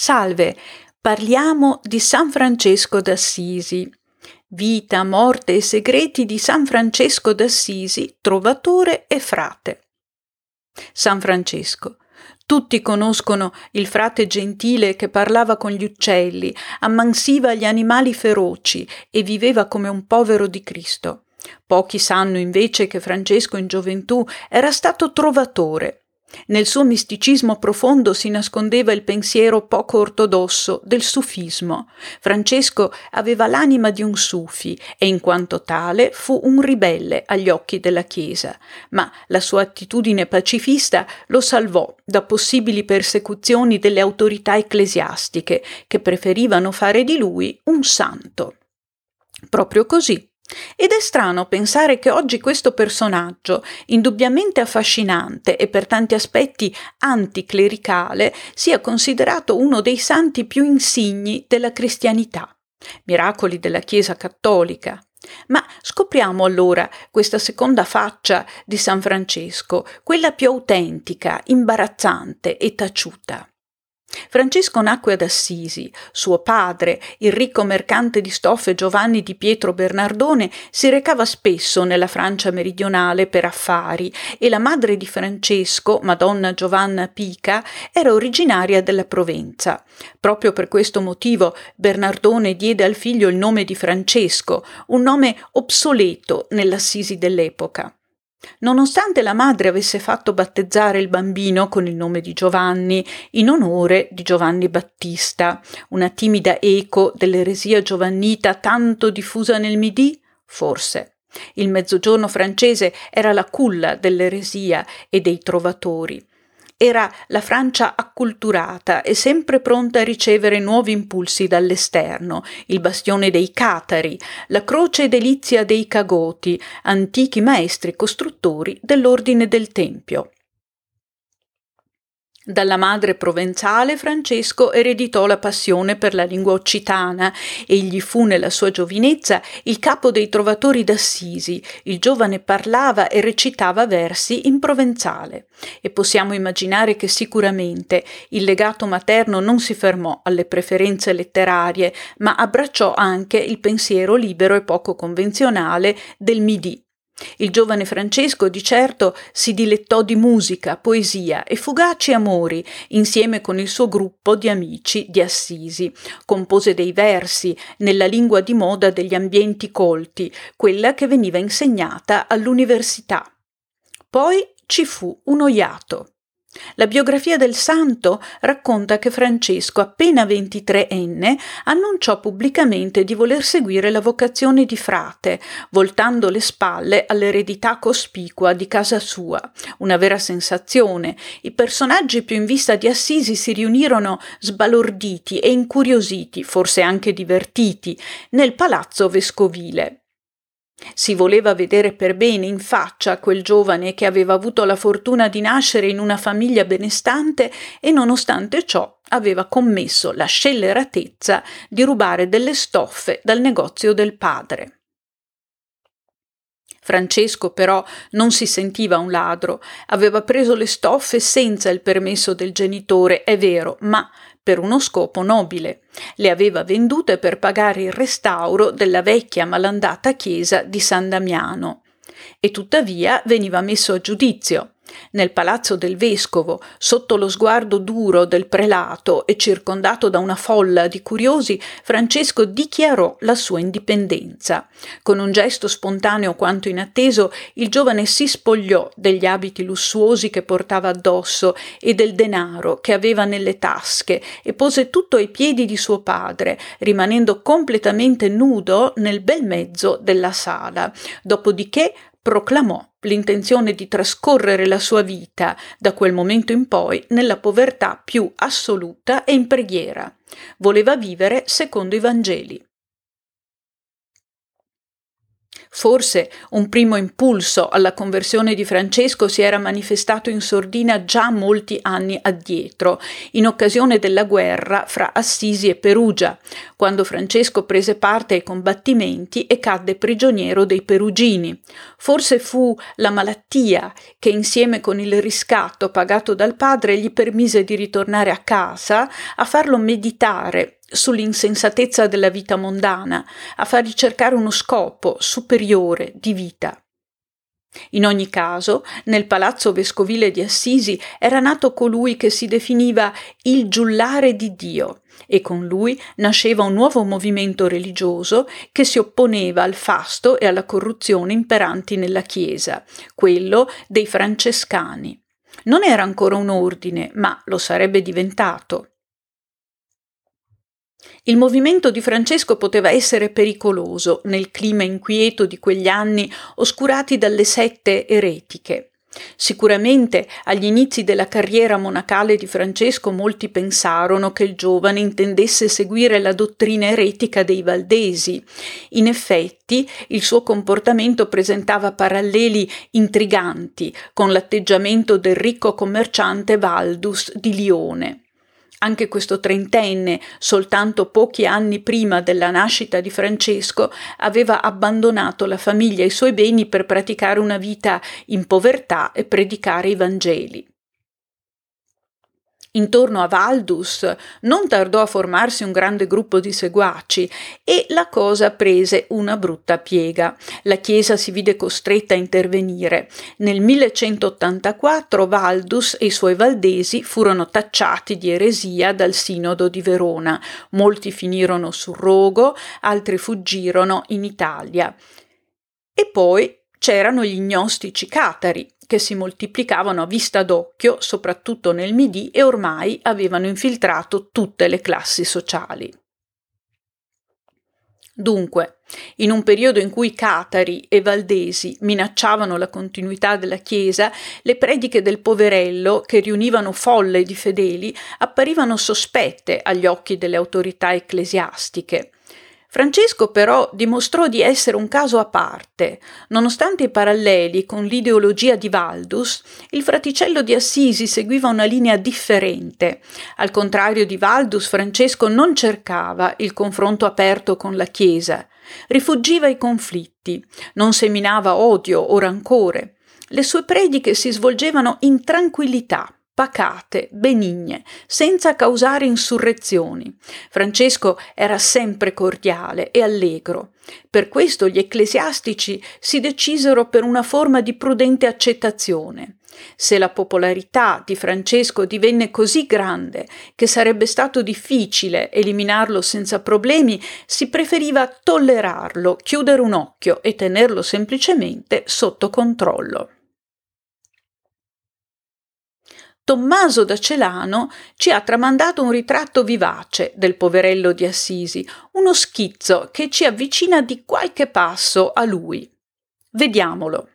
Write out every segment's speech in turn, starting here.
Salve, parliamo di San Francesco d'Assisi. Vita, morte e segreti di San Francesco d'Assisi, trovatore e frate. San Francesco. Tutti conoscono il frate gentile che parlava con gli uccelli, ammansiva gli animali feroci e viveva come un povero di Cristo. Pochi sanno invece che Francesco in gioventù era stato trovatore. Nel suo misticismo profondo si nascondeva il pensiero poco ortodosso del sufismo. Francesco aveva l'anima di un sufi e in quanto tale fu un ribelle agli occhi della Chiesa, ma la sua attitudine pacifista lo salvò da possibili persecuzioni delle autorità ecclesiastiche che preferivano fare di lui un santo. Proprio così ed è strano pensare che oggi questo personaggio, indubbiamente affascinante e per tanti aspetti anticlericale, sia considerato uno dei santi più insigni della cristianità, miracoli della Chiesa cattolica. Ma scopriamo allora questa seconda faccia di San Francesco, quella più autentica, imbarazzante e taciuta. Francesco nacque ad Assisi. Suo padre, il ricco mercante di stoffe Giovanni di Pietro Bernardone, si recava spesso nella Francia meridionale per affari e la madre di Francesco, Madonna Giovanna Pica, era originaria della Provenza. Proprio per questo motivo Bernardone diede al figlio il nome di Francesco, un nome obsoleto nell'Assisi dell'epoca. Nonostante la madre avesse fatto battezzare il bambino con il nome di Giovanni, in onore di Giovanni Battista, una timida eco dell'eresia giovannita tanto diffusa nel Midi? Forse. Il mezzogiorno francese era la culla dell'eresia e dei trovatori. Era la Francia acculturata e sempre pronta a ricevere nuovi impulsi dall'esterno, il bastione dei catari, la croce delizia dei cagoti, antichi maestri costruttori dell'ordine del Tempio. Dalla madre provenzale Francesco ereditò la passione per la lingua occitana. Egli fu nella sua giovinezza il capo dei trovatori d'Assisi. Il giovane parlava e recitava versi in provenzale. E possiamo immaginare che sicuramente il legato materno non si fermò alle preferenze letterarie, ma abbracciò anche il pensiero libero e poco convenzionale del Midi il giovane Francesco di certo si dilettò di musica, poesia e fugaci amori insieme con il suo gruppo di amici di Assisi. Compose dei versi nella lingua di moda degli ambienti colti, quella che veniva insegnata all'università. Poi ci fu un oiato. La biografia del santo racconta che Francesco, appena 23enne, annunciò pubblicamente di voler seguire la vocazione di frate, voltando le spalle all'eredità cospicua di casa sua. Una vera sensazione. I personaggi più in vista di Assisi si riunirono sbalorditi e incuriositi, forse anche divertiti, nel palazzo vescovile. Si voleva vedere per bene in faccia quel giovane che aveva avuto la fortuna di nascere in una famiglia benestante e nonostante ciò aveva commesso la scelleratezza di rubare delle stoffe dal negozio del padre. Francesco però non si sentiva un ladro, aveva preso le stoffe senza il permesso del genitore, è vero, ma per uno scopo nobile. Le aveva vendute per pagare il restauro della vecchia malandata chiesa di San Damiano. E tuttavia veniva messo a giudizio. Nel palazzo del vescovo, sotto lo sguardo duro del prelato e circondato da una folla di curiosi, Francesco dichiarò la sua indipendenza. Con un gesto spontaneo quanto inatteso, il giovane si spogliò degli abiti lussuosi che portava addosso e del denaro che aveva nelle tasche e pose tutto ai piedi di suo padre, rimanendo completamente nudo nel bel mezzo della sala. Dopodiché proclamò l'intenzione di trascorrere la sua vita da quel momento in poi nella povertà più assoluta e in preghiera. Voleva vivere secondo i Vangeli. Forse un primo impulso alla conversione di Francesco si era manifestato in sordina già molti anni addietro, in occasione della guerra fra Assisi e Perugia, quando Francesco prese parte ai combattimenti e cadde prigioniero dei perugini. Forse fu la malattia che insieme con il riscatto pagato dal padre gli permise di ritornare a casa a farlo meditare sull'insensatezza della vita mondana, a fargli cercare uno scopo superiore di vita. In ogni caso, nel palazzo vescovile di Assisi era nato colui che si definiva il giullare di Dio e con lui nasceva un nuovo movimento religioso che si opponeva al fasto e alla corruzione imperanti nella Chiesa, quello dei francescani. Non era ancora un ordine, ma lo sarebbe diventato. Il movimento di Francesco poteva essere pericoloso nel clima inquieto di quegli anni oscurati dalle sette eretiche. Sicuramente agli inizi della carriera monacale di Francesco molti pensarono che il giovane intendesse seguire la dottrina eretica dei Valdesi. In effetti il suo comportamento presentava paralleli intriganti con l'atteggiamento del ricco commerciante Valdus di Lione. Anche questo trentenne, soltanto pochi anni prima della nascita di Francesco, aveva abbandonato la famiglia e i suoi beni per praticare una vita in povertà e predicare i Vangeli. Intorno a Valdus non tardò a formarsi un grande gruppo di seguaci e la cosa prese una brutta piega. La Chiesa si vide costretta a intervenire. Nel 1184 Valdus e i suoi valdesi furono tacciati di eresia dal Sinodo di Verona. Molti finirono sul rogo, altri fuggirono in Italia. E poi c'erano gli gnostici catari, che si moltiplicavano a vista d'occhio, soprattutto nel Midi, e ormai avevano infiltrato tutte le classi sociali. Dunque, in un periodo in cui catari e valdesi minacciavano la continuità della Chiesa, le prediche del poverello, che riunivano folle di fedeli, apparivano sospette agli occhi delle autorità ecclesiastiche. Francesco però dimostrò di essere un caso a parte. Nonostante i paralleli con l'ideologia di Valdus, il fraticello di Assisi seguiva una linea differente. Al contrario di Valdus, Francesco non cercava il confronto aperto con la Chiesa, rifuggiva i conflitti, non seminava odio o rancore. Le sue prediche si svolgevano in tranquillità, pacate, benigne, senza causare insurrezioni. Francesco era sempre cordiale e allegro. Per questo gli ecclesiastici si decisero per una forma di prudente accettazione. Se la popolarità di Francesco divenne così grande che sarebbe stato difficile eliminarlo senza problemi, si preferiva tollerarlo, chiudere un occhio e tenerlo semplicemente sotto controllo. Tommaso da Celano ci ha tramandato un ritratto vivace del poverello di Assisi, uno schizzo che ci avvicina di qualche passo a lui. Vediamolo.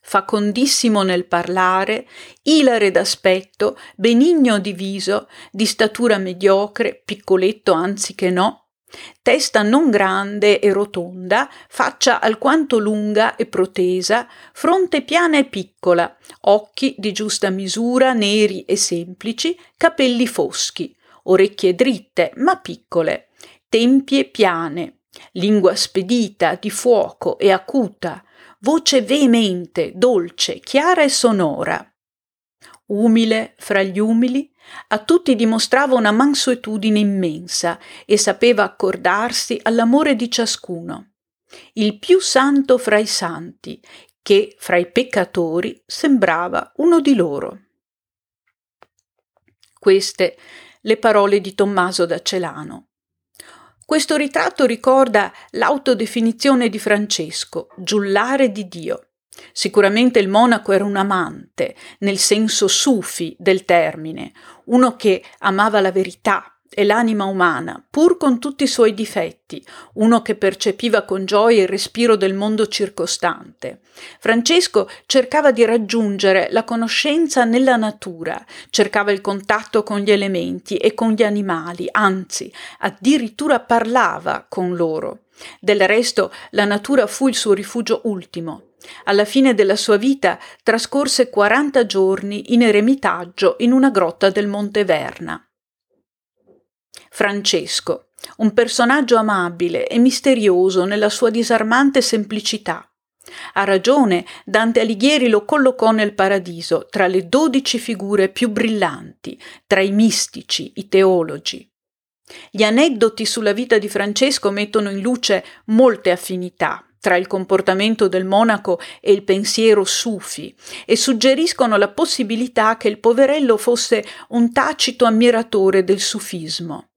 Facondissimo nel parlare, ilare d'aspetto, benigno di viso, di statura mediocre, piccoletto anziché no, Testa non grande e rotonda, faccia alquanto lunga e protesa, fronte piana e piccola, occhi di giusta misura, neri e semplici, capelli foschi, orecchie dritte ma piccole, tempie piane, lingua spedita, di fuoco e acuta, voce veemente, dolce, chiara e sonora. Umile fra gli umili, a tutti dimostrava una mansuetudine immensa e sapeva accordarsi all'amore di ciascuno. Il più santo fra i santi, che fra i peccatori sembrava uno di loro. Queste le parole di Tommaso da Celano. Questo ritratto ricorda l'autodefinizione di Francesco, giullare di Dio. Sicuramente il monaco era un amante, nel senso sufi del termine, uno che amava la verità, e l'anima umana, pur con tutti i suoi difetti, uno che percepiva con gioia il respiro del mondo circostante. Francesco cercava di raggiungere la conoscenza nella natura, cercava il contatto con gli elementi e con gli animali, anzi, addirittura parlava con loro. Del resto, la natura fu il suo rifugio ultimo. Alla fine della sua vita trascorse 40 giorni in eremitaggio in una grotta del Monte Verna. Francesco, un personaggio amabile e misterioso nella sua disarmante semplicità. Ha ragione, Dante Alighieri lo collocò nel paradiso, tra le dodici figure più brillanti, tra i mistici, i teologi. Gli aneddoti sulla vita di Francesco mettono in luce molte affinità tra il comportamento del monaco e il pensiero sufi e suggeriscono la possibilità che il poverello fosse un tacito ammiratore del sufismo.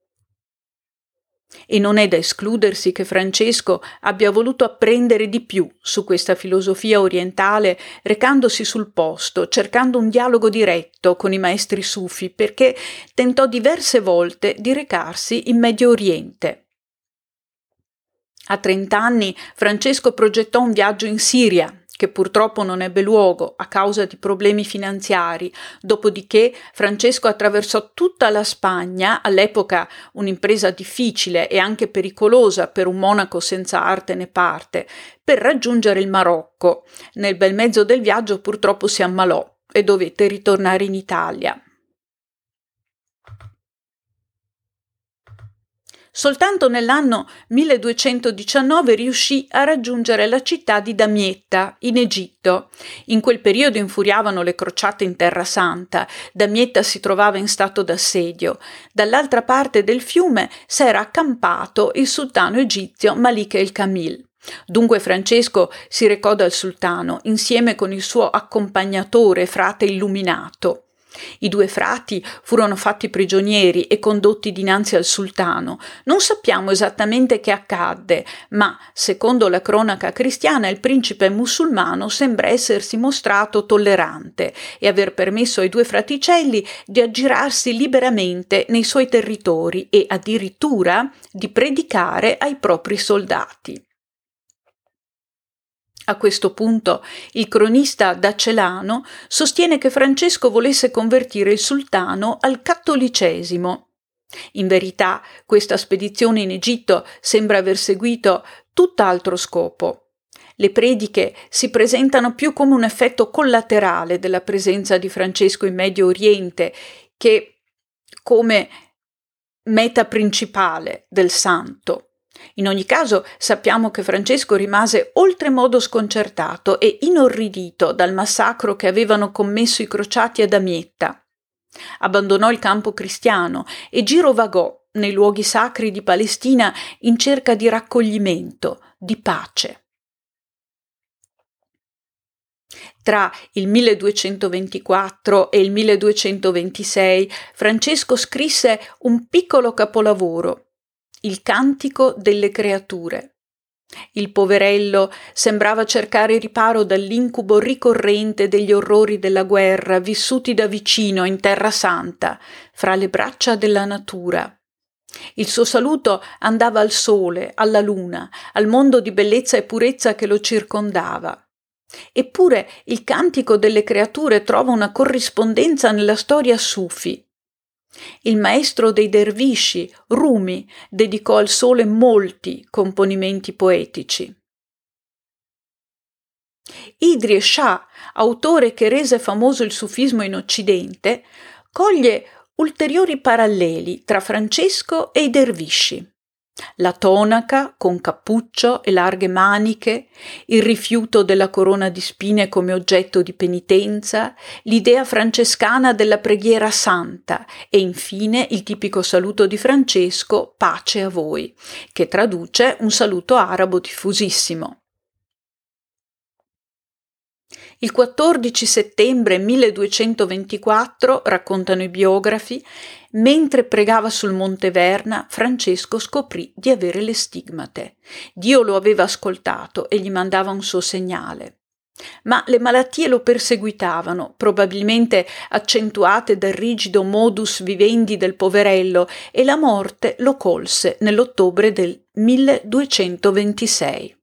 E non è da escludersi che Francesco abbia voluto apprendere di più su questa filosofia orientale recandosi sul posto, cercando un dialogo diretto con i maestri sufi, perché tentò diverse volte di recarsi in Medio Oriente. A trent'anni Francesco progettò un viaggio in Siria, che purtroppo non ebbe luogo a causa di problemi finanziari, dopodiché Francesco attraversò tutta la Spagna, all'epoca un'impresa difficile e anche pericolosa per un monaco senza arte né parte, per raggiungere il Marocco. Nel bel mezzo del viaggio purtroppo si ammalò e dovette ritornare in Italia. Soltanto nell'anno 1219 riuscì a raggiungere la città di Damietta, in Egitto. In quel periodo infuriavano le crociate in Terra Santa. Damietta si trovava in stato d'assedio. Dall'altra parte del fiume s'era accampato il sultano egizio Malik el-Kamil. Dunque Francesco si recò dal sultano insieme con il suo accompagnatore frate illuminato. I due frati furono fatti prigionieri e condotti dinanzi al sultano. Non sappiamo esattamente che accadde, ma, secondo la cronaca cristiana, il principe musulmano sembra essersi mostrato tollerante e aver permesso ai due fraticelli di aggirarsi liberamente nei suoi territori e addirittura di predicare ai propri soldati. A questo punto il cronista da Celano sostiene che Francesco volesse convertire il sultano al cattolicesimo. In verità, questa spedizione in Egitto sembra aver seguito tutt'altro scopo. Le prediche si presentano più come un effetto collaterale della presenza di Francesco in Medio Oriente che come meta principale del santo. In ogni caso sappiamo che Francesco rimase oltremodo sconcertato e inorridito dal massacro che avevano commesso i crociati ad Amietta. Abbandonò il campo cristiano e girovagò nei luoghi sacri di Palestina in cerca di raccoglimento, di pace. Tra il 1224 e il 1226 Francesco scrisse un piccolo capolavoro il cantico delle creature. Il poverello sembrava cercare riparo dall'incubo ricorrente degli orrori della guerra vissuti da vicino in Terra Santa, fra le braccia della natura. Il suo saluto andava al sole, alla luna, al mondo di bellezza e purezza che lo circondava. Eppure il cantico delle creature trova una corrispondenza nella storia sufi, il maestro dei dervisci, Rumi, dedicò al sole molti componimenti poetici. Idrie Shah, autore che rese famoso il sufismo in Occidente, coglie ulteriori paralleli tra Francesco e i dervisci la tonaca con cappuccio e larghe maniche, il rifiuto della corona di spine come oggetto di penitenza, l'idea francescana della preghiera santa e infine il tipico saluto di Francesco pace a voi, che traduce un saluto arabo diffusissimo. Il 14 settembre 1224, raccontano i biografi, mentre pregava sul Monte Verna, Francesco scoprì di avere le stigmate. Dio lo aveva ascoltato e gli mandava un suo segnale. Ma le malattie lo perseguitavano, probabilmente accentuate dal rigido modus vivendi del poverello, e la morte lo colse nell'ottobre del 1226.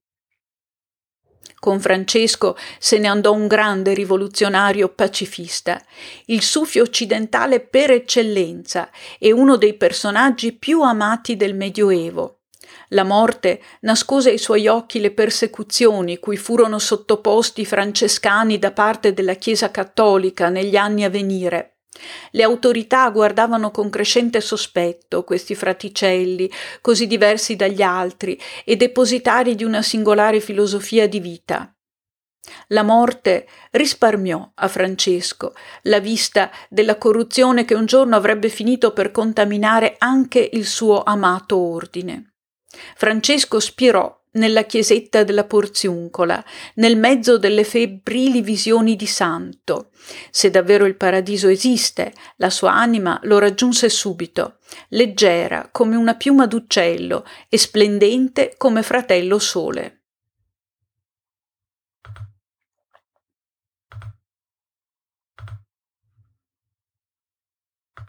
Con Francesco se ne andò un grande rivoluzionario pacifista, il sufio occidentale per eccellenza e uno dei personaggi più amati del Medioevo. La morte nascose ai suoi occhi le persecuzioni cui furono sottoposti i francescani da parte della Chiesa cattolica negli anni a venire. Le autorità guardavano con crescente sospetto questi fraticelli, così diversi dagli altri e depositari di una singolare filosofia di vita. La morte risparmiò a Francesco la vista della corruzione che un giorno avrebbe finito per contaminare anche il suo amato ordine. Francesco spirò nella chiesetta della Porziuncola, nel mezzo delle febbrili visioni di santo. Se davvero il paradiso esiste, la sua anima lo raggiunse subito, leggera come una piuma d'uccello e splendente come fratello sole.